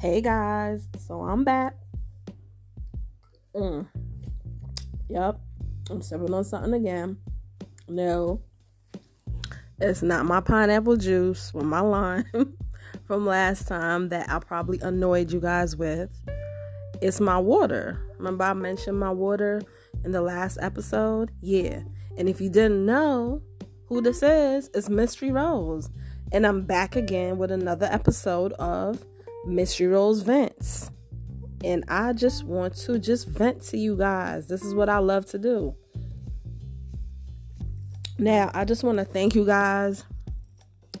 Hey guys, so I'm back. Mm. Yep, I'm sipping on something again. No, it's not my pineapple juice with my lime from last time that I probably annoyed you guys with. It's my water. Remember, I mentioned my water in the last episode? Yeah. And if you didn't know who this is, it's Mystery Rose. And I'm back again with another episode of Mystery Rose Vents. And I just want to just vent to you guys. This is what I love to do. Now, I just want to thank you guys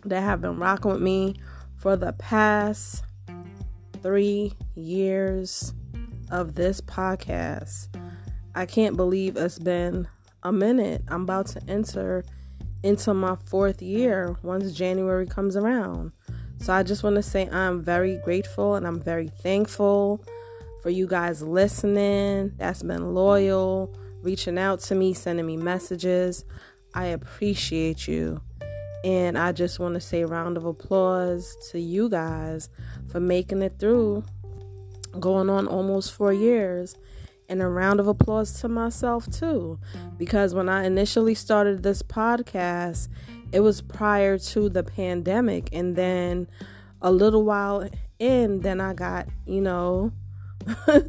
that have been rocking with me for the past three years of this podcast. I can't believe it's been a minute. I'm about to enter into my fourth year once January comes around. So I just want to say I'm very grateful and I'm very thankful for you guys listening. That's been loyal, reaching out to me, sending me messages. I appreciate you. And I just want to say round of applause to you guys for making it through going on almost 4 years. And a round of applause to myself too because when I initially started this podcast, it was prior to the pandemic and then a little while in then i got you know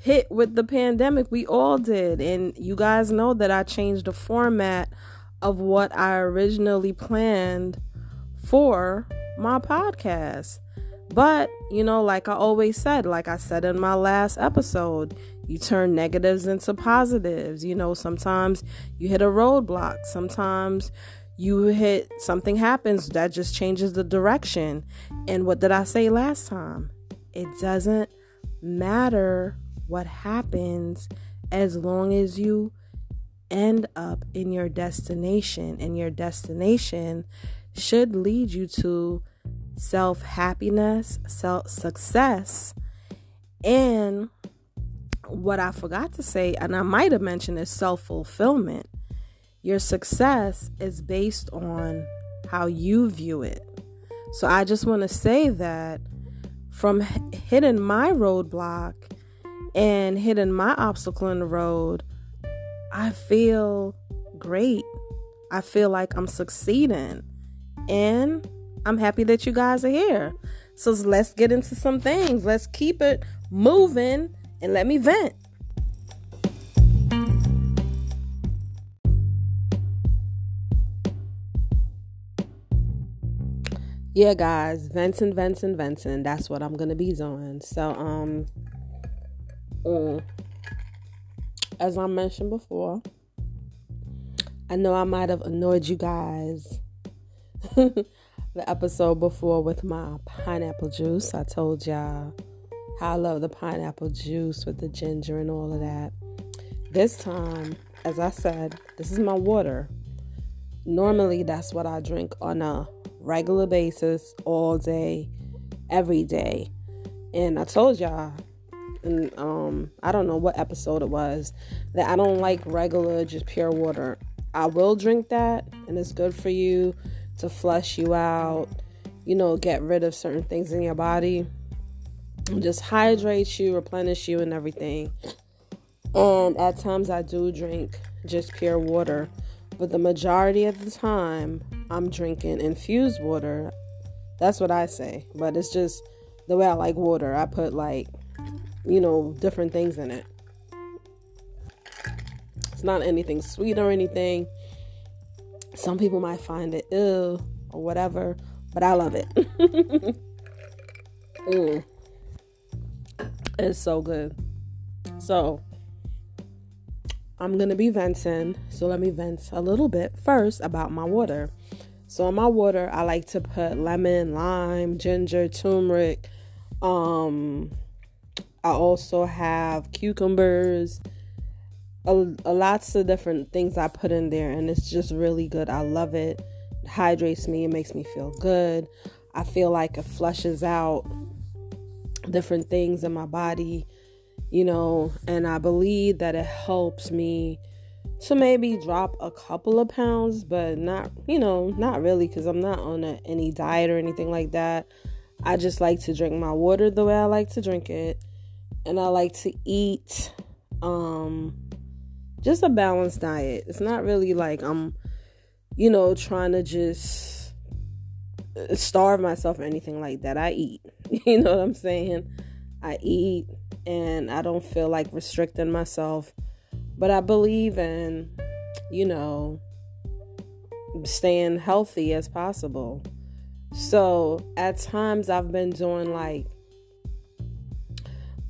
hit with the pandemic. We all did and you guys know that i changed the format of what i originally planned for my podcast. But you know like i always said like i said in my last episode you turn negatives into positives. You know sometimes you hit a roadblock. Sometimes you hit something happens that just changes the direction. And what did I say last time? It doesn't matter what happens as long as you end up in your destination. And your destination should lead you to self happiness, self success, and what I forgot to say, and I might have mentioned, is self fulfillment. Your success is based on how you view it. So I just want to say that from hitting my roadblock and hitting my obstacle in the road, I feel great. I feel like I'm succeeding. And I'm happy that you guys are here. So let's get into some things. Let's keep it moving and let me vent. Yeah guys Vincent Vincent Vincent. That's what I'm gonna be doing. So um mm, as I mentioned before I know I might have annoyed you guys the episode before with my pineapple juice. I told y'all how I love the pineapple juice with the ginger and all of that. This time as I said this is my water. Normally that's what I drink on a regular basis, all day, every day. And I told y'all, and um, I don't know what episode it was, that I don't like regular, just pure water. I will drink that, and it's good for you to flush you out, you know, get rid of certain things in your body, just hydrate you, replenish you, and everything. And at times I do drink just pure water, but the majority of the time I'm drinking infused water. That's what I say. But it's just the way I like water. I put like, you know, different things in it. It's not anything sweet or anything. Some people might find it ill or whatever, but I love it. mm. It's so good. So, I'm going to be venting. So, let me vent a little bit first about my water. So in my water, I like to put lemon, lime, ginger, turmeric. Um, I also have cucumbers, a, a lots of different things I put in there, and it's just really good. I love it. It hydrates me. It makes me feel good. I feel like it flushes out different things in my body, you know, and I believe that it helps me to maybe drop a couple of pounds, but not, you know, not really because I'm not on a, any diet or anything like that. I just like to drink my water the way I like to drink it. And I like to eat um just a balanced diet. It's not really like I'm you know trying to just starve myself or anything like that. I eat. You know what I'm saying? I eat and I don't feel like restricting myself. But I believe in, you know, staying healthy as possible. So at times I've been doing like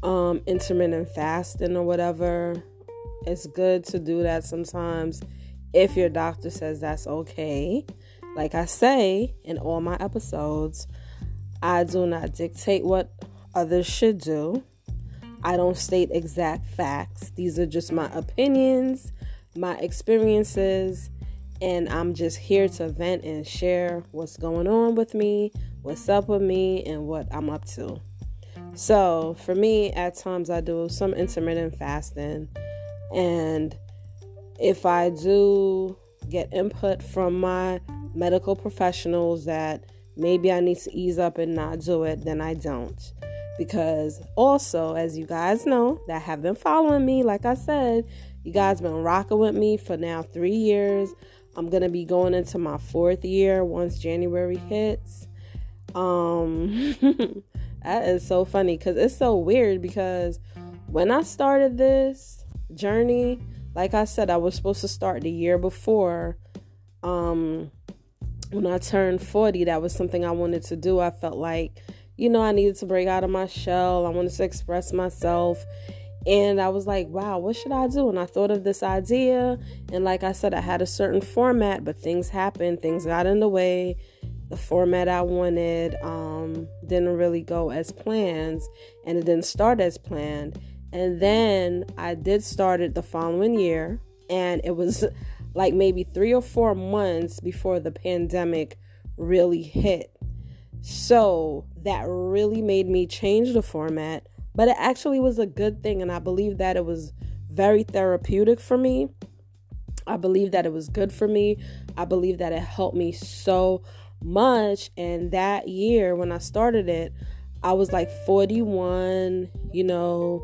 um intermittent fasting or whatever. It's good to do that sometimes if your doctor says that's okay. Like I say in all my episodes, I do not dictate what others should do. I don't state exact facts. These are just my opinions, my experiences, and I'm just here to vent and share what's going on with me, what's up with me, and what I'm up to. So, for me, at times I do some intermittent fasting, and if I do get input from my medical professionals that maybe I need to ease up and not do it, then I don't. Because also, as you guys know that have been following me, like I said, you guys been rocking with me for now three years. I'm gonna be going into my fourth year once January hits. Um, that is so funny because it's so weird because when I started this journey, like I said, I was supposed to start the year before. Um, when I turned 40, that was something I wanted to do. I felt like, you know, I needed to break out of my shell. I wanted to express myself. And I was like, wow, what should I do? And I thought of this idea. And like I said, I had a certain format, but things happened, things got in the way. The format I wanted um, didn't really go as planned, and it didn't start as planned. And then I did start it the following year, and it was like maybe three or four months before the pandemic really hit. So that really made me change the format, but it actually was a good thing. And I believe that it was very therapeutic for me. I believe that it was good for me. I believe that it helped me so much. And that year when I started it, I was like 41, you know,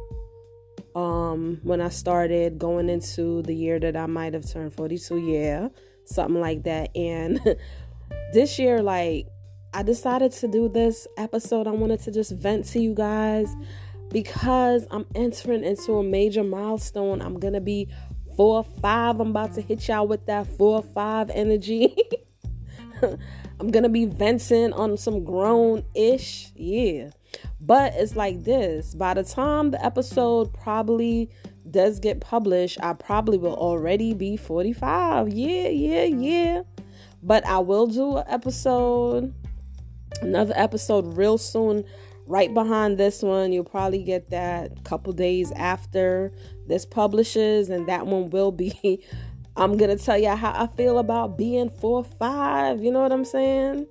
um, when I started going into the year that I might have turned 42, yeah, something like that. And this year, like, I decided to do this episode. I wanted to just vent to you guys because I'm entering into a major milestone. I'm gonna be four five. I'm about to hit y'all with that four five energy. I'm gonna be venting on some grown ish. Yeah. But it's like this by the time the episode probably does get published, I probably will already be 45. Yeah, yeah, yeah. But I will do an episode, another episode real soon, right behind this one. You'll probably get that couple days after this publishes, and that one will be. I'm gonna tell you how I feel about being four five. You know what I'm saying?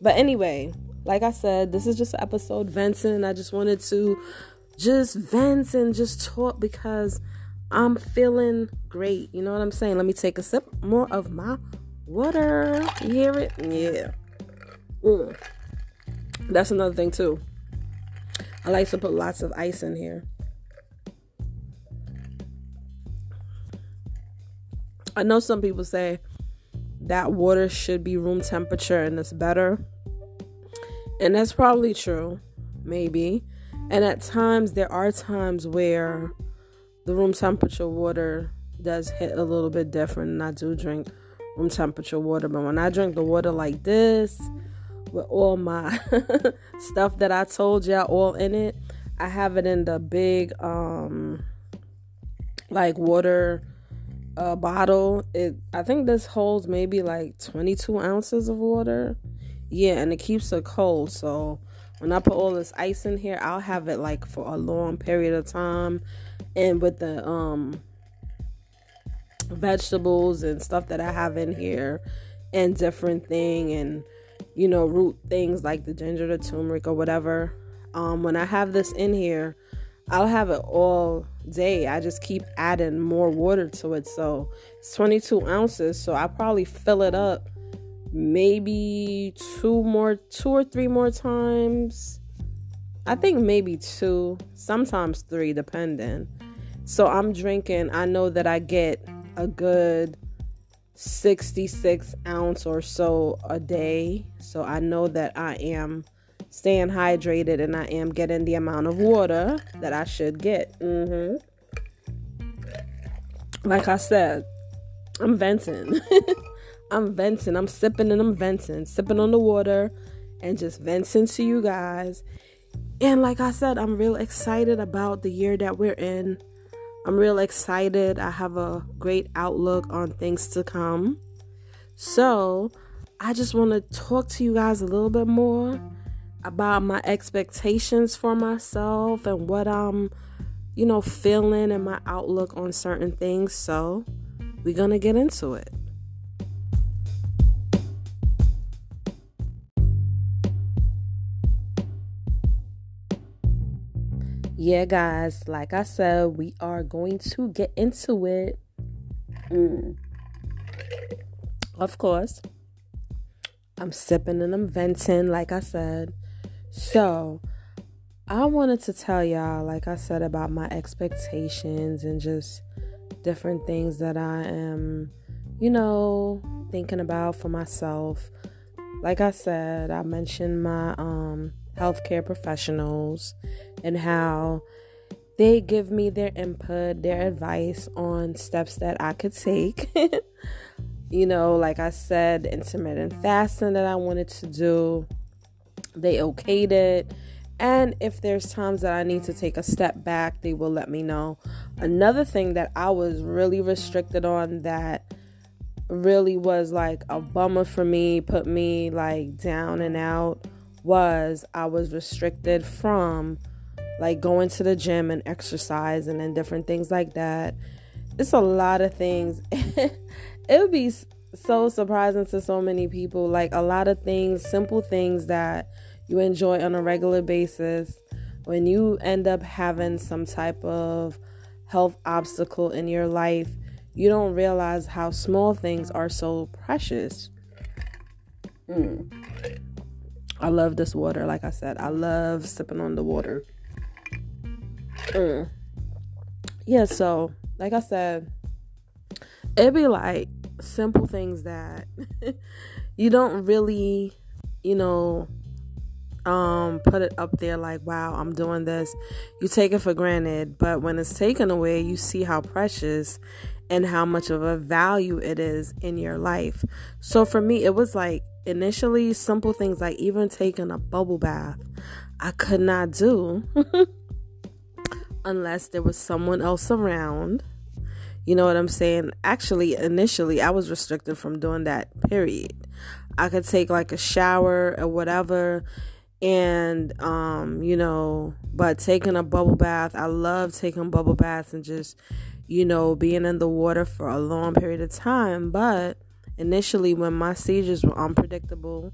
But anyway, like I said, this is just episode venting. I just wanted to just vent and just talk because I'm feeling great. You know what I'm saying? Let me take a sip more of my water. You hear it? Yeah. Mm. That's another thing too. I like to put lots of ice in here. I know some people say that water should be room temperature and it's better. And that's probably true, maybe. And at times, there are times where the room temperature water does hit a little bit different, and I do drink room temperature water. But when I drink the water like this, with all my stuff that I told y'all all in it, I have it in the big, um, like water uh, bottle. It I think this holds maybe like 22 ounces of water yeah, and it keeps it cold. So when I put all this ice in here, I'll have it like for a long period of time. And with the um vegetables and stuff that I have in here and different thing and you know root things like the ginger, the turmeric or whatever. Um when I have this in here, I'll have it all day. I just keep adding more water to it. So it's 22 ounces. So I probably fill it up maybe two more, two or three more times. I think maybe two, sometimes three, depending. So I'm drinking, I know that I get a good 66 ounce or so a day. So I know that I am staying hydrated and I am getting the amount of water that I should get. Mm-hmm. Like I said, I'm venting. I'm venting. I'm sipping and I'm venting, sipping on the water and just venting to you guys. And like I said, I'm real excited about the year that we're in. I'm real excited. I have a great outlook on things to come. So, I just want to talk to you guys a little bit more about my expectations for myself and what I'm, you know, feeling and my outlook on certain things. So, we're going to get into it. Yeah, guys, like I said, we are going to get into it. Mm. Of course, I'm sipping and I'm venting, like I said. So, I wanted to tell y'all, like I said, about my expectations and just different things that I am, you know, thinking about for myself. Like I said, I mentioned my um healthcare professionals and how they give me their input, their advice on steps that I could take. you know, like I said, intermittent fasting that I wanted to do, they okayed it. And if there's times that I need to take a step back, they will let me know. Another thing that I was really restricted on that really was like a bummer for me, put me like down and out was I was restricted from like going to the gym and exercising and different things like that. It's a lot of things. it would be so surprising to so many people. Like a lot of things, simple things that you enjoy on a regular basis. When you end up having some type of health obstacle in your life, you don't realize how small things are so precious. Mm. I love this water. Like I said, I love sipping on the water. Mm. Yeah, so like I said, it'd be like simple things that you don't really, you know, um put it up there like wow i'm doing this you take it for granted but when it's taken away you see how precious and how much of a value it is in your life. So for me, it was like initially simple things like even taking a bubble bath, I could not do unless there was someone else around. You know what I'm saying? Actually, initially, I was restricted from doing that, period. I could take like a shower or whatever and um you know but taking a bubble bath i love taking bubble baths and just you know, being in the water for a long period of time. But initially, when my seizures were unpredictable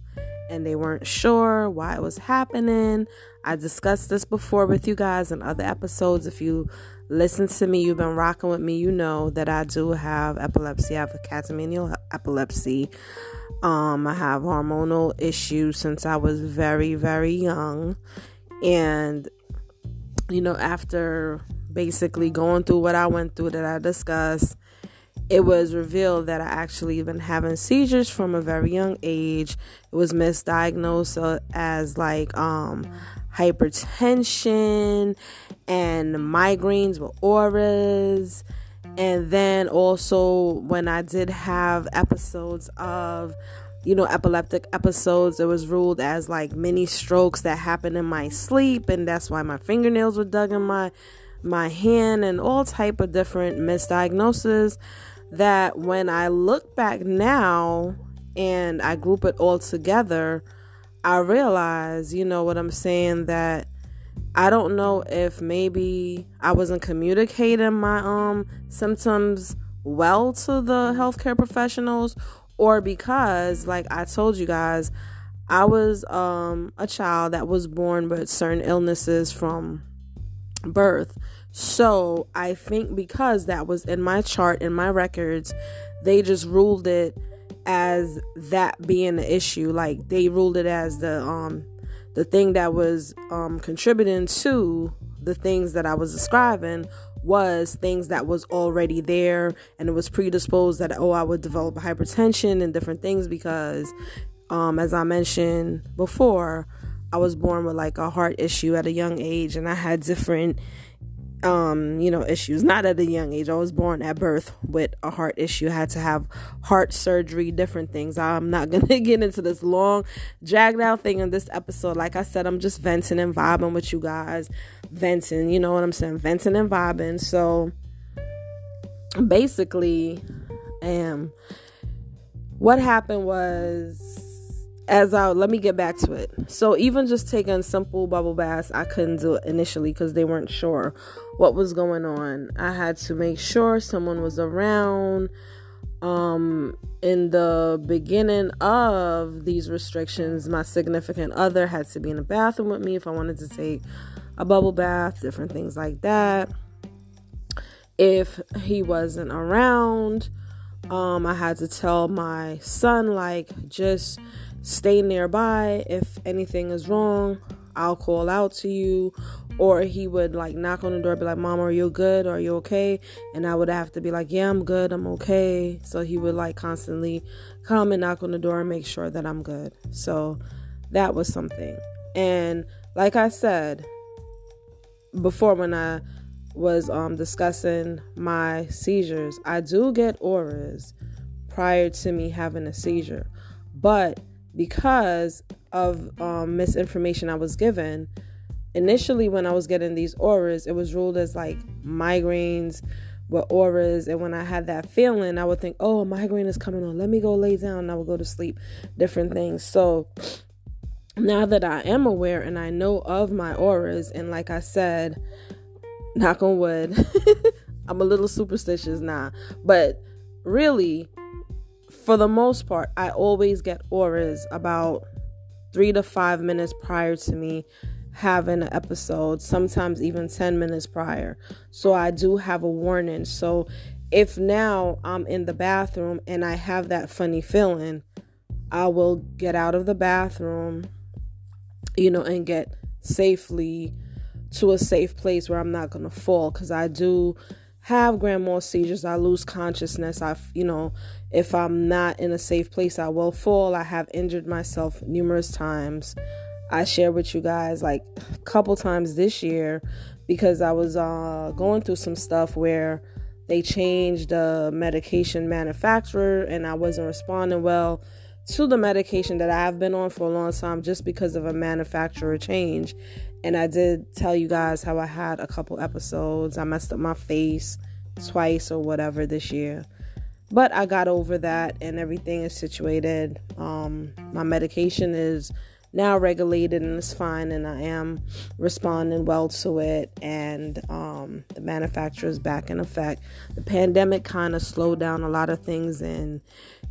and they weren't sure why it was happening, I discussed this before with you guys in other episodes. If you listen to me, you've been rocking with me, you know that I do have epilepsy. I have a catamenial epilepsy. Um, I have hormonal issues since I was very, very young. And, you know, after basically going through what I went through that I discussed, it was revealed that I actually been having seizures from a very young age. It was misdiagnosed as like um hypertension and migraines with auras. And then also when I did have episodes of you know epileptic episodes it was ruled as like mini strokes that happened in my sleep and that's why my fingernails were dug in my my hand and all type of different misdiagnoses that when I look back now and I group it all together, I realize, you know what I'm saying, that I don't know if maybe I wasn't communicating my um symptoms well to the healthcare professionals or because like I told you guys, I was um a child that was born with certain illnesses from birth. So I think because that was in my chart, in my records, they just ruled it as that being the issue. Like they ruled it as the um the thing that was um contributing to the things that I was describing was things that was already there and it was predisposed that oh I would develop hypertension and different things because um as I mentioned before I was born with like a heart issue at a young age and I had different um, you know, issues. Not at a young age. I was born at birth with a heart issue. I had to have heart surgery, different things. I'm not gonna get into this long, dragged out thing in this episode. Like I said, I'm just venting and vibing with you guys. Venting, you know what I'm saying? Venting and vibing. So basically, um what happened was as I let me get back to it. So even just taking simple bubble baths, I couldn't do it initially because they weren't sure what was going on. I had to make sure someone was around. Um, in the beginning of these restrictions, my significant other had to be in the bathroom with me if I wanted to take a bubble bath, different things like that. If he wasn't around, um, I had to tell my son, like, just stay nearby. If anything is wrong, I'll call out to you. Or he would like knock on the door, be like, Mom, are you good? Are you okay? And I would have to be like, Yeah, I'm good. I'm okay. So he would like constantly come and knock on the door and make sure that I'm good. So that was something. And like I said before, when I was um, discussing my seizures, I do get auras prior to me having a seizure. But because of um, misinformation I was given. Initially, when I was getting these auras, it was ruled as like migraines with auras. And when I had that feeling, I would think, oh, a migraine is coming on. Let me go lay down and I would go to sleep. Different things. So now that I am aware and I know of my auras, and like I said, knock on wood, I'm a little superstitious now. But really, for the most part, I always get auras about three to five minutes prior to me having an episode, sometimes even 10 minutes prior. So I do have a warning. So if now I'm in the bathroom and I have that funny feeling, I will get out of the bathroom, you know, and get safely to a safe place where I'm not going to fall because I do have grand mal seizures. I lose consciousness. I, you know, if I'm not in a safe place, I will fall. I have injured myself numerous times. I share with you guys like a couple times this year because I was uh, going through some stuff where they changed the medication manufacturer and I wasn't responding well to the medication that I've been on for a long time just because of a manufacturer change. And I did tell you guys how I had a couple episodes. I messed up my face twice or whatever this year. But I got over that and everything is situated. Um, my medication is now regulated and it's fine and I am responding well to it and um, the manufacturer is back in effect. The pandemic kind of slowed down a lot of things and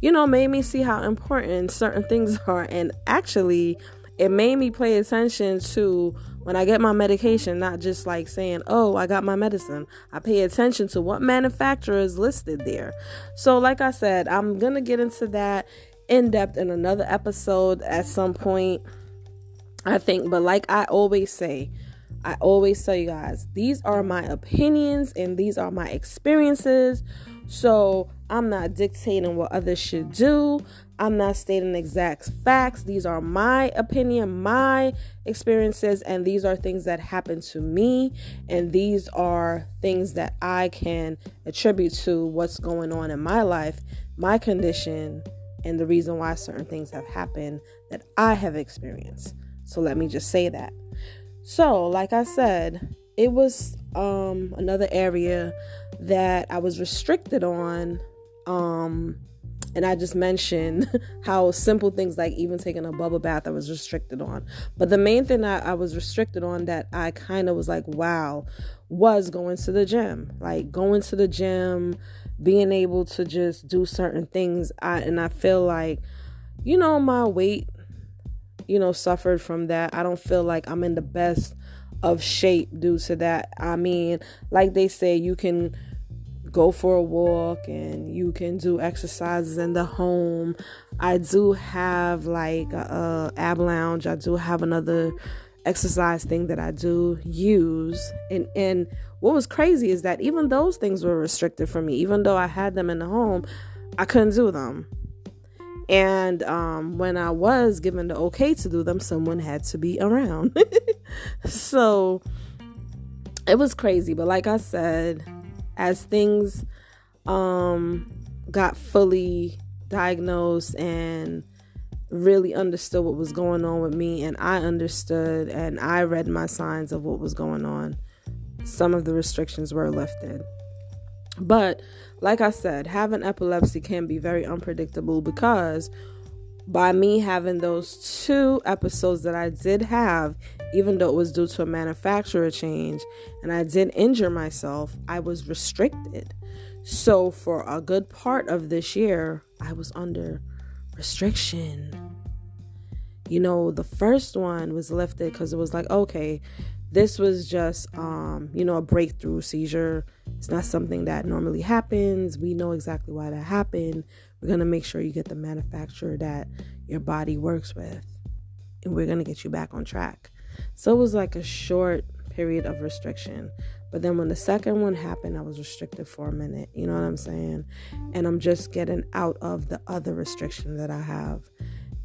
you know made me see how important certain things are and actually it made me pay attention to when I get my medication, not just like saying, oh, I got my medicine. I pay attention to what manufacturer is listed there. So, like I said, I'm going to get into that in depth in another episode at some point, I think. But, like I always say, I always tell you guys, these are my opinions and these are my experiences. So, I'm not dictating what others should do. I'm not stating exact facts. These are my opinion, my experiences, and these are things that happen to me. And these are things that I can attribute to what's going on in my life, my condition, and the reason why certain things have happened that I have experienced. So let me just say that. So, like I said, it was um another area that I was restricted on um and I just mentioned how simple things like even taking a bubble bath I was restricted on. But the main thing that I was restricted on that I kind of was like, wow, was going to the gym. Like going to the gym, being able to just do certain things. I and I feel like, you know, my weight, you know, suffered from that. I don't feel like I'm in the best of shape due to that. I mean, like they say, you can go for a walk and you can do exercises in the home. I do have like a, a ab lounge. I do have another exercise thing that I do use. And and what was crazy is that even those things were restricted for me. Even though I had them in the home, I couldn't do them. And um, when I was given the okay to do them, someone had to be around. so it was crazy. But like I said, as things um, got fully diagnosed and really understood what was going on with me, and I understood and I read my signs of what was going on, some of the restrictions were lifted. But like I said, having epilepsy can be very unpredictable because by me having those two episodes that I did have, even though it was due to a manufacturer change and I did injure myself, I was restricted. So for a good part of this year, I was under restriction. You know, the first one was lifted because it was like, okay, this was just, um, you know, a breakthrough seizure. It's not something that normally happens. We know exactly why that happened. We're going to make sure you get the manufacturer that your body works with, and we're going to get you back on track. So it was like a short period of restriction. But then when the second one happened, I was restricted for a minute. You know what I'm saying? And I'm just getting out of the other restriction that I have.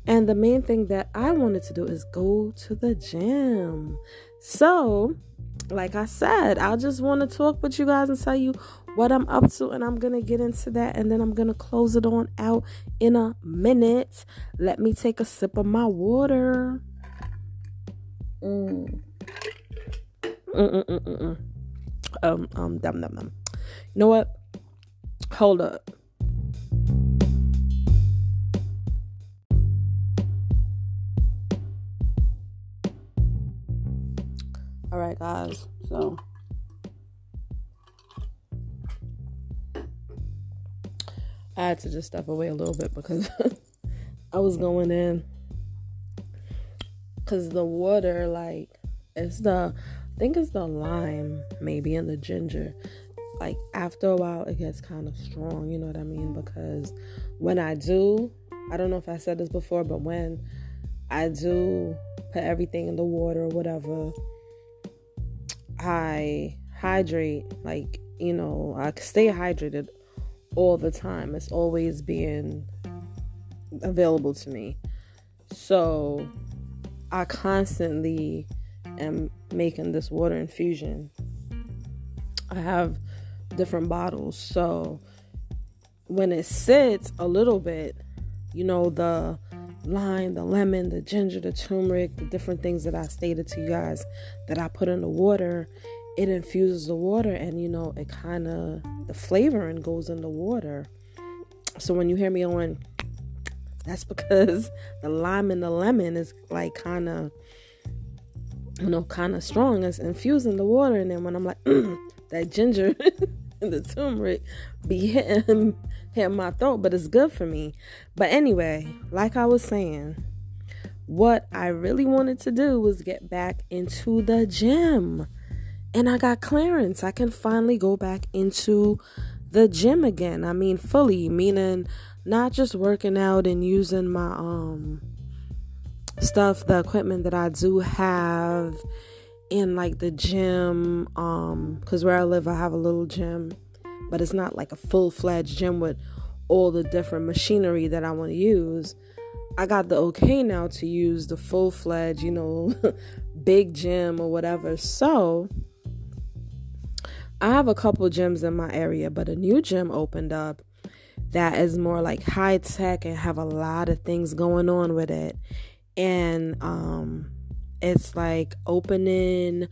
And the main thing that I wanted to do is go to the gym. So, like I said, I just want to talk with you guys and tell you what I'm up to, and I'm gonna get into that, and then I'm gonna close it on out in a minute. Let me take a sip of my water. Mm. Mm-mm-mm-mm. Um, um, dum dum dum. You know what? Hold up. All right, guys. So I had to just step away a little bit because I was going in because the water, like, it's the, I think it's the lime, maybe, and the ginger. Like, after a while, it gets kind of strong, you know what I mean? Because when I do, I don't know if I said this before, but when I do put everything in the water or whatever, I hydrate, like, you know, I stay hydrated all the time. It's always being available to me. So I constantly am making this water infusion. I have different bottles. So when it sits a little bit, you know, the lime, the lemon, the ginger, the turmeric, the different things that I stated to you guys that I put in the water, it infuses the water and you know, it kind of the flavoring goes in the water. So when you hear me on that's because the lime and the lemon is like kind of you know, kind of strong. It's infusing the water and then when I'm like that ginger and the turmeric be hitting hit my throat, but it's good for me. But anyway, like I was saying, what I really wanted to do was get back into the gym. And I got clearance. I can finally go back into the gym again. I mean, fully, meaning not just working out and using my um stuff, the equipment that I do have in like the gym um cuz where I live I have a little gym but it's not like a full fledged gym with all the different machinery that I want to use. I got the okay now to use the full fledged, you know, big gym or whatever. So I have a couple gyms in my area, but a new gym opened up that is more like high tech and have a lot of things going on with it. And um it's like opening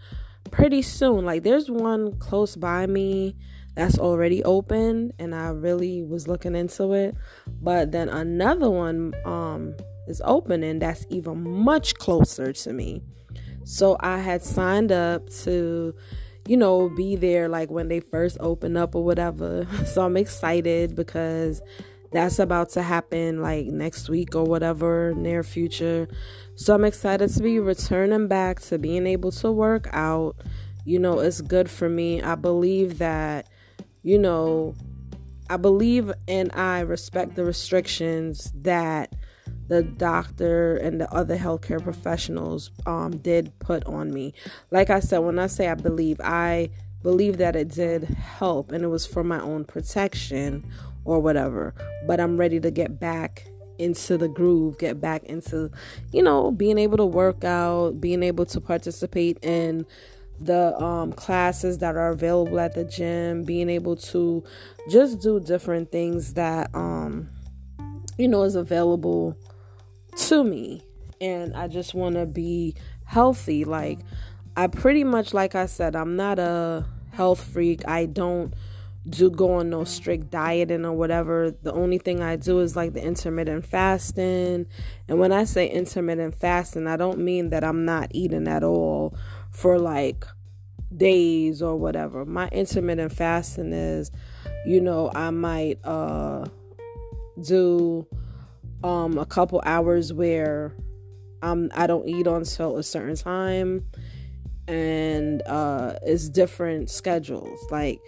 pretty soon. Like there's one close by me that's already open and I really was looking into it. But then another one um is opening that's even much closer to me. So I had signed up to you know be there like when they first open up or whatever. So I'm excited because that's about to happen like next week or whatever near future. So I'm excited to be returning back to being able to work out. You know, it's good for me. I believe that you know, I believe and I respect the restrictions that the doctor and the other healthcare professionals um, did put on me. Like I said, when I say I believe, I believe that it did help and it was for my own protection or whatever. But I'm ready to get back into the groove, get back into, you know, being able to work out, being able to participate in the um, classes that are available at the gym, being able to just do different things that, um, you know, is available to me. And I just want to be healthy. Like, I pretty much, like I said, I'm not a health freak. I don't do go on no strict dieting or whatever. The only thing I do is like the intermittent fasting. And when I say intermittent fasting, I don't mean that I'm not eating at all for like days or whatever. My intermittent fasting is, you know, I might uh do um a couple hours where I'm I don't eat until a certain time and uh it's different schedules. Like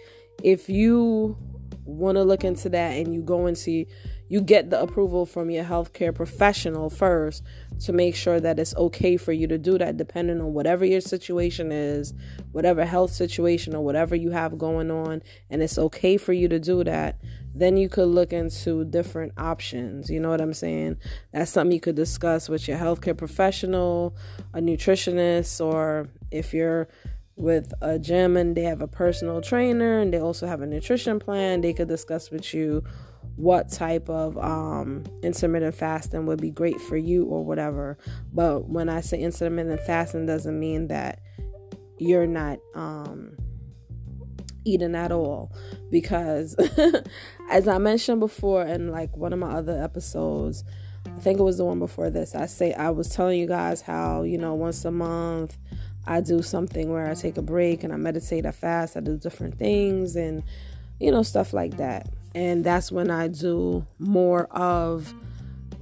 if you want to look into that and you go and see, you get the approval from your healthcare professional first to make sure that it's okay for you to do that depending on whatever your situation is whatever health situation or whatever you have going on and it's okay for you to do that then you could look into different options. You know what i'm saying? That's something you could discuss with your healthcare professional a nutritionist or if you're with a gym and they have a personal trainer and they also have a nutrition plan, they could discuss with you what type of um, intermittent fasting would be great for you or whatever. But when I say intermittent fasting, doesn't mean that you're not um, eating at all, because as I mentioned before in like one of my other episodes, I think it was the one before this. I say I was telling you guys how you know once a month I do something where I take a break and I meditate, I fast, I do different things and you know stuff like that. And that's when I do more of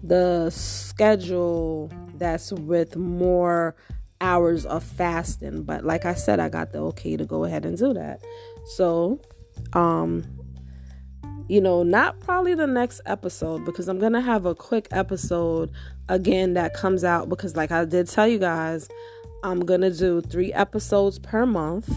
the schedule that's with more hours of fasting. But like I said, I got the okay to go ahead and do that. So, um you know, not probably the next episode because I'm to have a quick episode again that comes out because like I did tell you guys, I'm to do three episodes per month,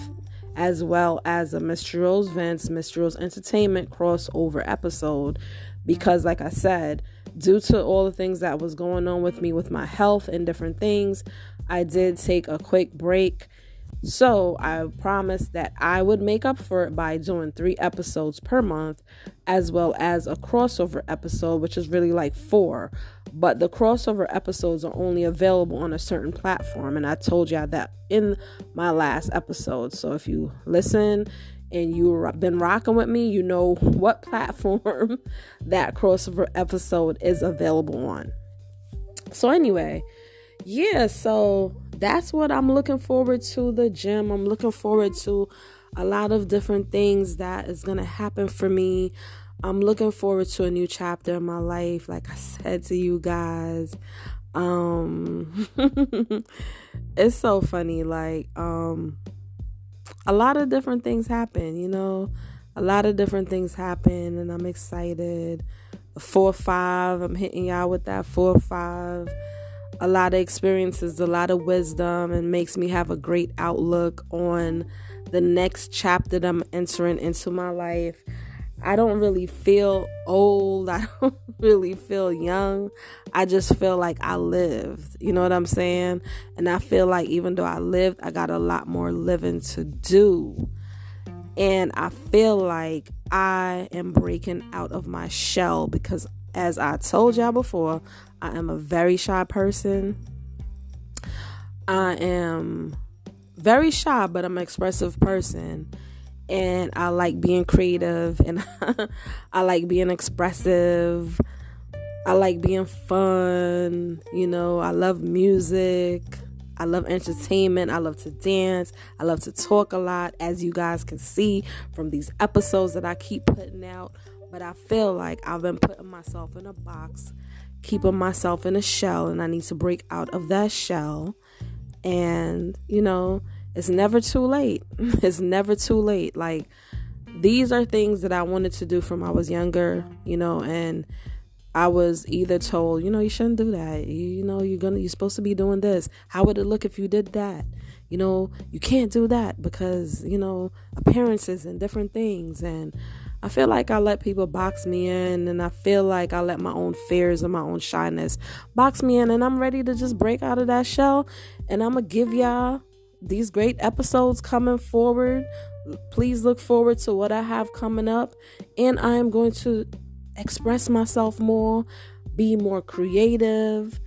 as well as a Mystery Rose Vents, Mystery Rose Entertainment crossover episode. Because, like I said, due to all the things that was going on with me with my health and different things, I did take a quick break so I promised that I would make up for it by doing three episodes per month, as well as a crossover episode, which is really like four. But the crossover episodes are only available on a certain platform, and I told y'all that in my last episode. So if you listen and you've been rocking with me, you know what platform that crossover episode is available on. So, anyway, yeah, so that's what I'm looking forward to the gym. I'm looking forward to a lot of different things that is going to happen for me. I'm looking forward to a new chapter in my life like I said to you guys. Um it's so funny like um a lot of different things happen, you know. A lot of different things happen and I'm excited. Four five, I'm hitting y'all with that four five a lot of experiences, a lot of wisdom, and makes me have a great outlook on the next chapter that I'm entering into my life. I don't really feel old. I don't really feel young. I just feel like I lived. You know what I'm saying? And I feel like even though I lived, I got a lot more living to do. And I feel like I am breaking out of my shell because, as I told y'all before, I am a very shy person. I am very shy, but I'm an expressive person. And I like being creative and I like being expressive. I like being fun. You know, I love music. I love entertainment. I love to dance. I love to talk a lot, as you guys can see from these episodes that I keep putting out. But I feel like I've been putting myself in a box keeping myself in a shell and I need to break out of that shell. And, you know, it's never too late. it's never too late. Like, these are things that I wanted to do from I was younger, you know, and I was either told, you know, you shouldn't do that. You, you, know, you're gonna you're supposed to be doing this. How would it look if you did that? You know, you can't do that because, you know, appearances and different things and I feel like I let people box me in and I feel like I let my own fears and my own shyness box me in and I'm ready to just break out of that shell and I'm gonna give y'all these great episodes coming forward. Please look forward to what I have coming up and I am going to express myself more, be more creative,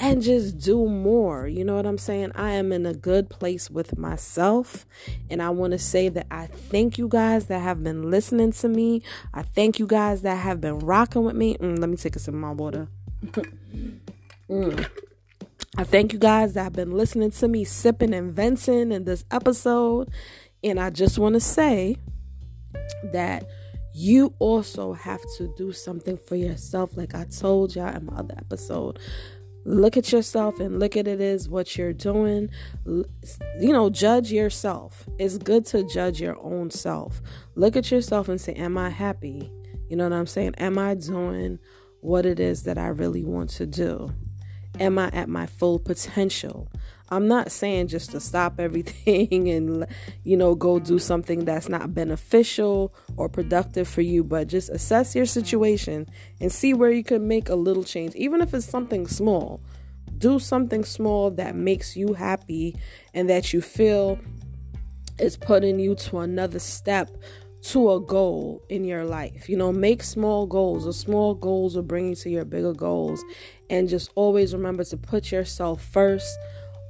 and just do more. You know what I'm saying? I am in a good place with myself. And I want to say that I thank you guys that have been listening to me. I thank you guys that have been rocking with me. Mm, let me take a sip of my water. mm. I thank you guys that have been listening to me sipping and venting in this episode. And I just want to say that you also have to do something for yourself, like I told y'all in my other episode. Look at yourself and look at it as what you're doing. You know, judge yourself. It's good to judge your own self. Look at yourself and say, Am I happy? You know what I'm saying? Am I doing what it is that I really want to do? Am I at my full potential? I'm not saying just to stop everything and, you know, go do something that's not beneficial or productive for you, but just assess your situation and see where you can make a little change, even if it's something small. Do something small that makes you happy and that you feel is putting you to another step to a goal in your life. You know, make small goals. The small goals will bring you to your bigger goals. And just always remember to put yourself first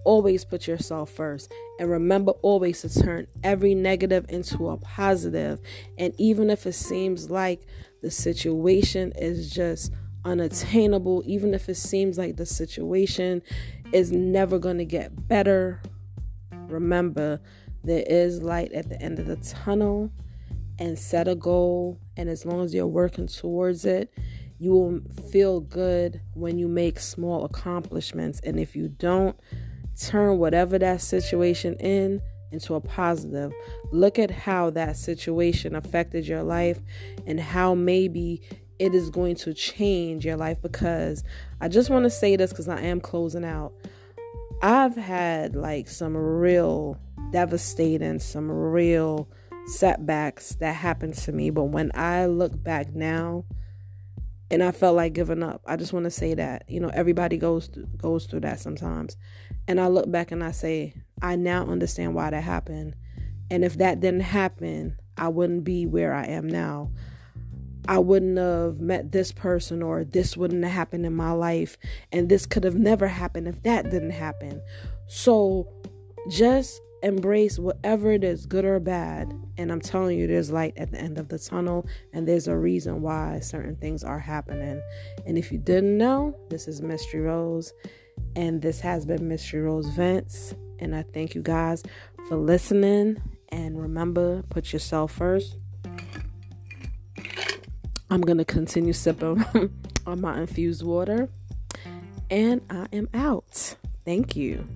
always put yourself first. And remember always to turn every negative into a positive. And even if it seems like the situation is just unattainable even if it seems like the situation is never going to get better remember there is light at the end of the tunnel and set a goal. And as long as you're working towards it you will feel good when you make small accomplishments. And if you don't turn whatever that situation in into a positive. Look at how that situation affected your life and how maybe it is going to change your life because I just want to say this because I am closing out. I've had like some real devastating, some real setbacks that happened to me, but when I look back now, and I felt like giving up. I just want to say that you know everybody goes through, goes through that sometimes, and I look back and I say I now understand why that happened, and if that didn't happen, I wouldn't be where I am now. I wouldn't have met this person, or this wouldn't have happened in my life, and this could have never happened if that didn't happen. So, just embrace whatever it is, good or bad. And I'm telling you, there's light at the end of the tunnel, and there's a reason why certain things are happening. And if you didn't know, this is Mystery Rose, and this has been Mystery Rose Vents. And I thank you guys for listening. And remember, put yourself first. I'm going to continue sipping on my infused water. And I am out. Thank you.